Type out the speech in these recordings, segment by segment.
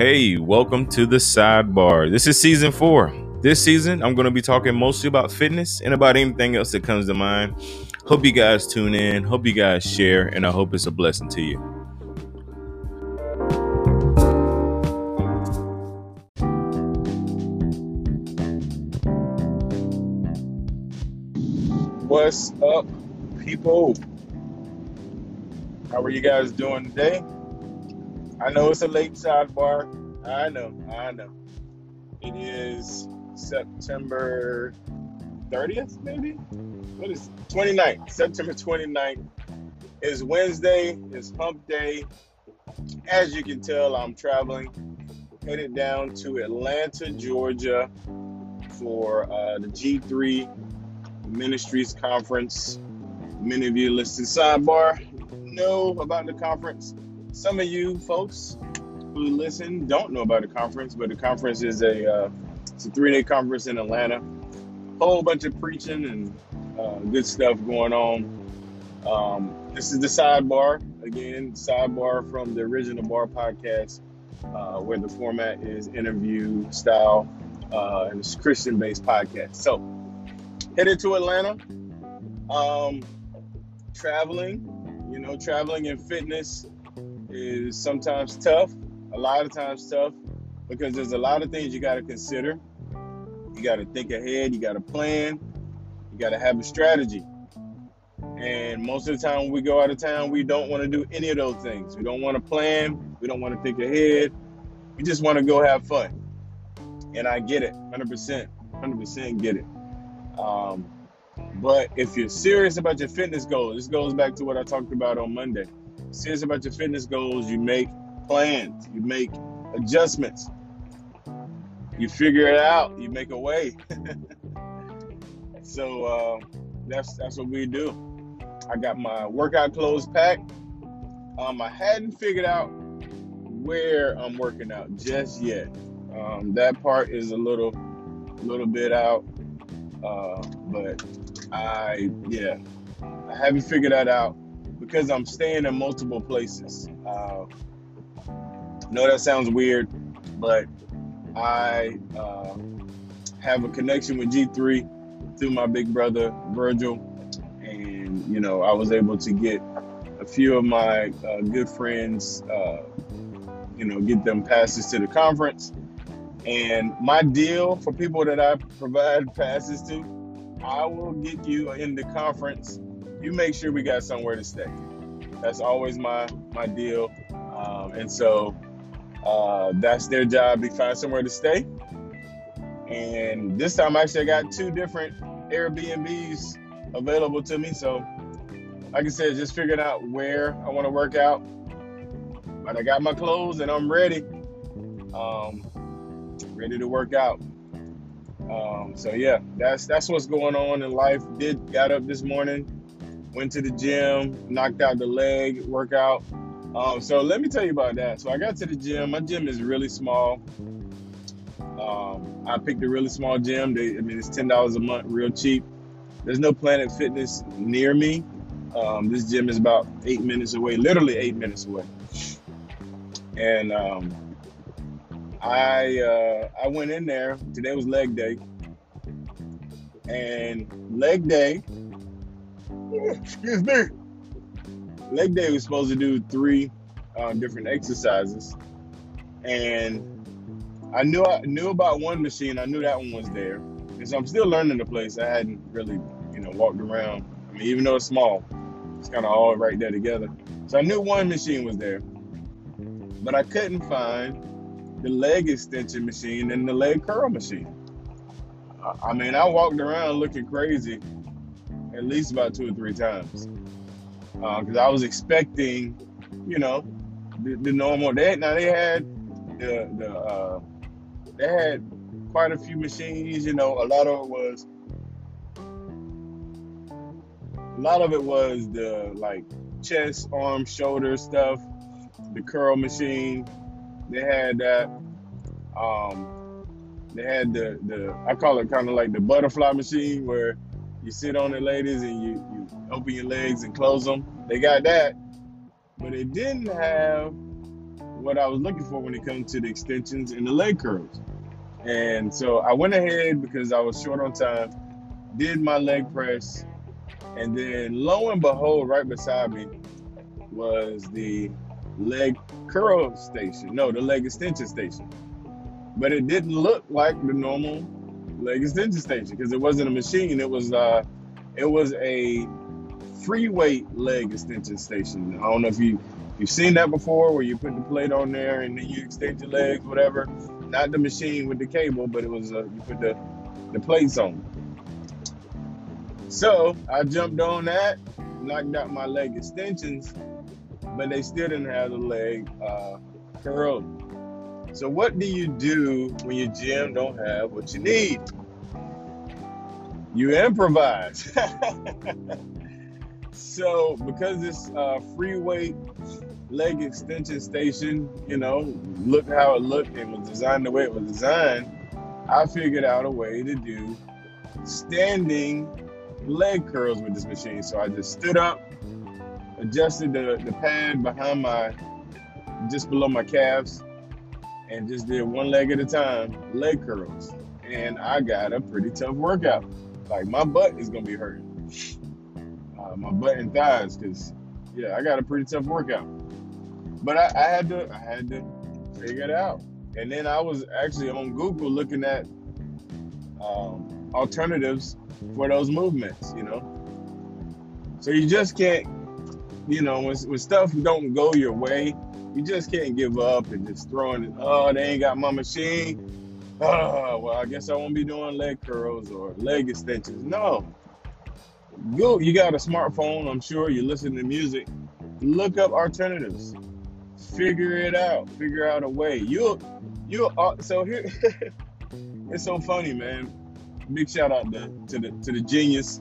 Hey, welcome to the sidebar. This is season four. This season, I'm going to be talking mostly about fitness and about anything else that comes to mind. Hope you guys tune in. Hope you guys share, and I hope it's a blessing to you. What's up, people? How are you guys doing today? I know it's a late sidebar. I know, I know. It is September 30th, maybe? What is it? 29th? September 29th is Wednesday, it's hump day. As you can tell, I'm traveling, headed down to Atlanta, Georgia for uh, the G3 Ministries Conference. Many of you listed sidebar know about the conference. Some of you folks who listen don't know about the conference, but the conference is a uh, it's a three day conference in Atlanta. Whole bunch of preaching and uh, good stuff going on. Um, this is the sidebar again, sidebar from the original Bar podcast, uh, where the format is interview style uh, and it's Christian based podcast. So headed to Atlanta. Um, traveling, you know, traveling in fitness is sometimes tough, a lot of times tough, because there's a lot of things you got to consider. You got to think ahead, you got to plan, you got to have a strategy. And most of the time when we go out of town, we don't want to do any of those things. We don't want to plan, we don't want to think ahead. We just want to go have fun. And I get it, 100%, 100% get it. Um, but if you're serious about your fitness goals, this goes back to what I talked about on Monday serious about your fitness goals, you make plans, you make adjustments, you figure it out, you make a way. so uh, that's that's what we do. I got my workout clothes packed. Um, I hadn't figured out where I'm working out just yet. Um, that part is a little, little bit out, uh, but I yeah, I haven't figured that out because I'm staying in multiple places. Uh, know that sounds weird, but I uh, have a connection with G3 through my big brother Virgil, and you know I was able to get a few of my uh, good friends, uh, you know, get them passes to the conference. And my deal for people that I provide passes to, I will get you in the conference you make sure we got somewhere to stay. That's always my my deal, um, and so uh, that's their job to find somewhere to stay. And this time, actually, I got two different Airbnbs available to me. So, like I said, just figuring out where I want to work out. But I got my clothes and I'm ready. Um, ready to work out. Um, so yeah, that's that's what's going on in life. Did got up this morning, went to the gym, knocked out the leg workout. Um, so let me tell you about that. So I got to the gym. My gym is really small. Um, I picked a really small gym. They, I mean, it's ten dollars a month, real cheap. There's no Planet Fitness near me. Um, this gym is about eight minutes away, literally eight minutes away. And um, I uh, I went in there. Today was leg day, and leg day excuse me. Leg day was supposed to do three um, different exercises, and I knew I knew about one machine. I knew that one was there, and so I'm still learning the place. I hadn't really, you know, walked around. I mean, even though it's small, it's kind of all right there together. So I knew one machine was there, but I couldn't find the leg extension machine and the leg curl machine. I mean, I walked around looking crazy at least about two or three times because uh, I was expecting, you know, the, the normal. They now they had the the uh, they had quite a few machines. You know, a lot of it was a lot of it was the like chest, arm, shoulder stuff. The curl machine, they had that. Um, they had the the I call it kind of like the butterfly machine where you sit on it, ladies, and you, you open your legs and close them. They got that, but it didn't have what I was looking for when it comes to the extensions and the leg curls. And so I went ahead because I was short on time, did my leg press, and then lo and behold, right beside me was the leg curl station. No, the leg extension station. But it didn't look like the normal leg extension station because it wasn't a machine. It was uh, it was a free weight leg extension station. I don't know if you you've seen that before, where you put the plate on there and then you extend your legs, whatever. Not the machine with the cable, but it was uh, you put the the plates on. So I jumped on that, knocked out my leg extensions, but they still didn't have the leg uh, curled. So what do you do when your gym don't have what you need? You improvise. so because this uh, free weight leg extension station, you know, looked how it looked and was designed the way it was designed, I figured out a way to do standing leg curls with this machine. So I just stood up, adjusted the, the pad behind my, just below my calves, and just did one leg at a time, leg curls. And I got a pretty tough workout. Like my butt is gonna be hurting. Uh, my butt and thighs, cause yeah, I got a pretty tough workout. But I, I had to, I had to figure it out. And then I was actually on Google looking at um, alternatives for those movements, you know. So you just can't, you know, when, when stuff don't go your way, you just can't give up and just throwing it. Oh, they ain't got my machine. Oh, well, I guess I won't be doing leg curls or leg extensions. No. Go. You got a smartphone. I'm sure you listen to music. Look up alternatives. Figure it out. Figure out a way. You'll, you'll. Uh, so here, it's so funny, man big shout out to, to the to the genius,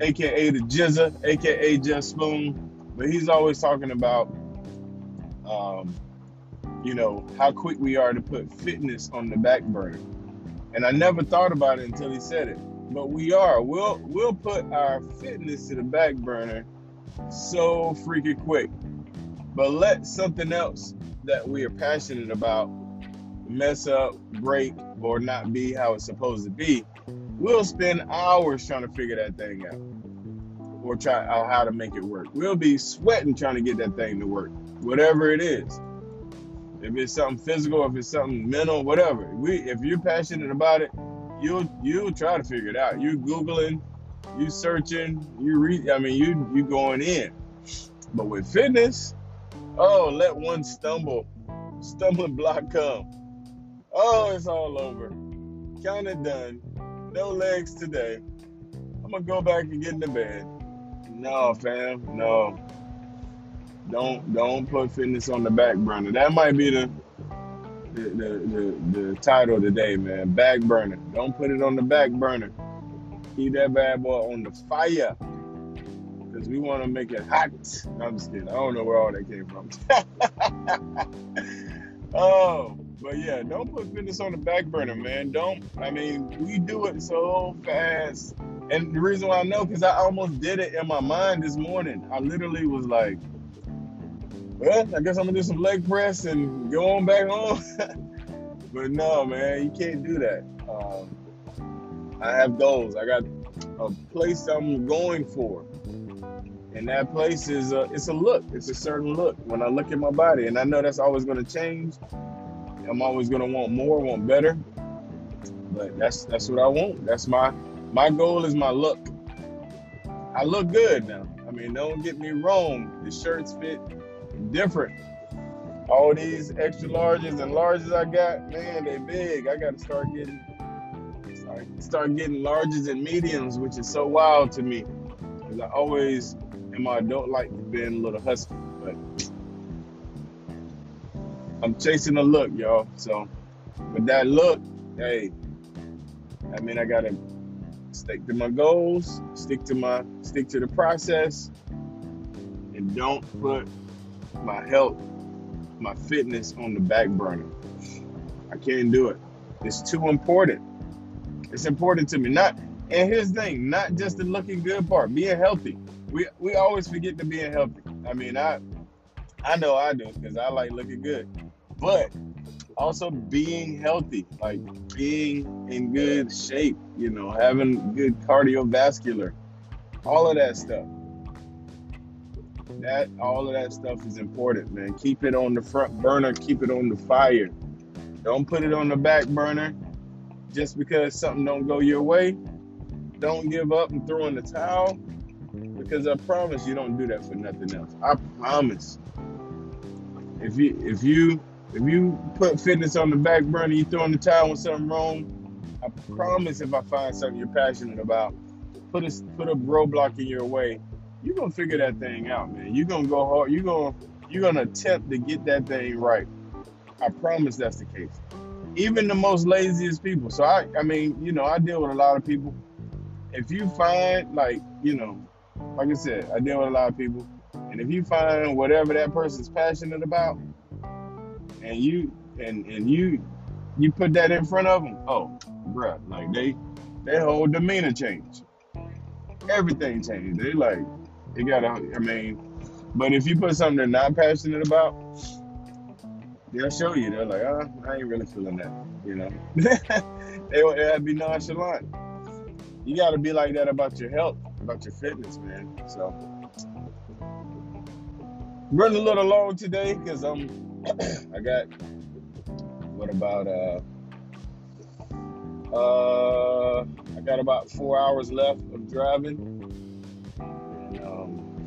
aka the Jizza, aka Jeff Spoon. But he's always talking about, um, you know, how quick we are to put fitness on the back burner. And I never thought about it until he said it. But we are. We'll we'll put our fitness to the back burner so freaking quick. But let something else that we are passionate about mess up, break, or not be how it's supposed to be, We'll spend hours trying to figure that thing out or try out how to make it work. We'll be sweating trying to get that thing to work, whatever it is. If it's something physical, if it's something mental, whatever. We, if you're passionate about it, you'll you'll try to figure it out. You googling, you searching, you read. I mean, you you going in. But with fitness, oh, let one stumble, stumbling block come. Oh, it's all over. Kind of done no legs today. I'm gonna go back and get in the bed. No, fam, no. Don't don't put fitness on the back burner. That might be the the, the, the, the title today, man. Back burner. Don't put it on the back burner. Keep that bad boy on the fire. Because we want to make it hot. I'm just kidding. I don't know where all that came from. oh, but yeah, don't put fitness on the back burner, man. Don't. I mean, we do it so fast. And the reason why I know, because I almost did it in my mind this morning. I literally was like, well, I guess I'm to do some leg press and go on back home. but no, man, you can't do that. Um, I have goals. I got a place I'm going for. And that place is a, it's a look. It's a certain look when I look at my body. And I know that's always to change. I'm always gonna want more, want better. But that's that's what I want. That's my my goal is my look. I look good now. I mean, don't get me wrong. The shirts fit different. All these extra larges and larges I got, man, they big. I got to start getting start, getting larges and mediums, which is so wild to me. Because I always in my adult life been a little husky, but I'm chasing a look, y'all. So with that look, hey, I mean I gotta stick to my goals, stick to my stick to the process, and don't put my health, my fitness on the back burner. I can't do it. It's too important. It's important to me. Not and here's the thing, not just the looking good part, being healthy. We we always forget to being healthy. I mean, I I know I do because I like looking good. but also being healthy, like being in good shape, you know, having good cardiovascular, all of that stuff. That all of that stuff is important, man. Keep it on the front burner, keep it on the fire. Don't put it on the back burner just because something don't go your way. Don't give up and throw in the towel because I promise you don't do that for nothing else. I promise. If you if you if you put fitness on the back burner, you throw in the towel when something wrong. I promise if I find something you're passionate about, put a put a roadblock in your way, you're gonna figure that thing out, man. You're gonna go hard. You're gonna you're gonna attempt to get that thing right. I promise that's the case. Even the most laziest people. So I I mean, you know, I deal with a lot of people. If you find like, you know, like I said, I deal with a lot of people. And if you find whatever that person's passionate about, and you and and you you put that in front of them, oh, bruh, like they their whole demeanor changed. Everything changed. They like they gotta. I mean, but if you put something they're not passionate about, they'll show you. They're like, oh, I ain't really feeling that. You know, they will be nonchalant. You got to be like that about your health, about your fitness, man. So running a little long today because I'm I got what about uh uh I got about four hours left of driving. Um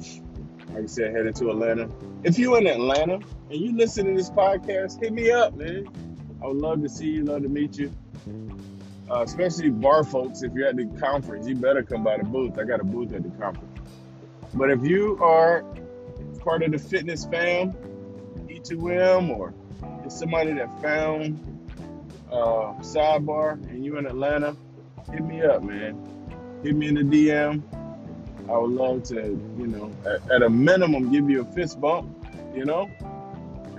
like I said, heading to Atlanta. If you're in Atlanta and you listen to this podcast, hit me up, man. I would love to see you, love to meet you. Uh, especially bar folks, if you're at the conference, you better come by the booth. I got a booth at the conference. But if you are part of the fitness fam, E2M or it's somebody that found uh, sidebar and you're in Atlanta, hit me up, man. Hit me in the DM. I would love to, you know, at, at a minimum, give you a fist bump, you know,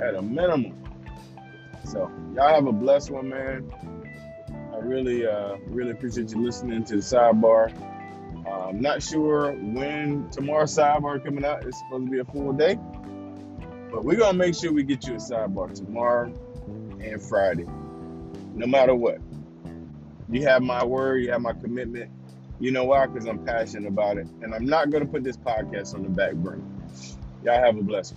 at a minimum. So y'all have a blessed one, man. I really, uh, really appreciate you listening to the sidebar. Uh, I'm not sure when tomorrow's sidebar coming out. It's supposed to be a full day. But we're gonna make sure we get you a sidebar tomorrow and Friday, no matter what. You have my word, you have my commitment. You know why? Because I'm passionate about it, and I'm not gonna put this podcast on the back burner. Y'all have a blessing.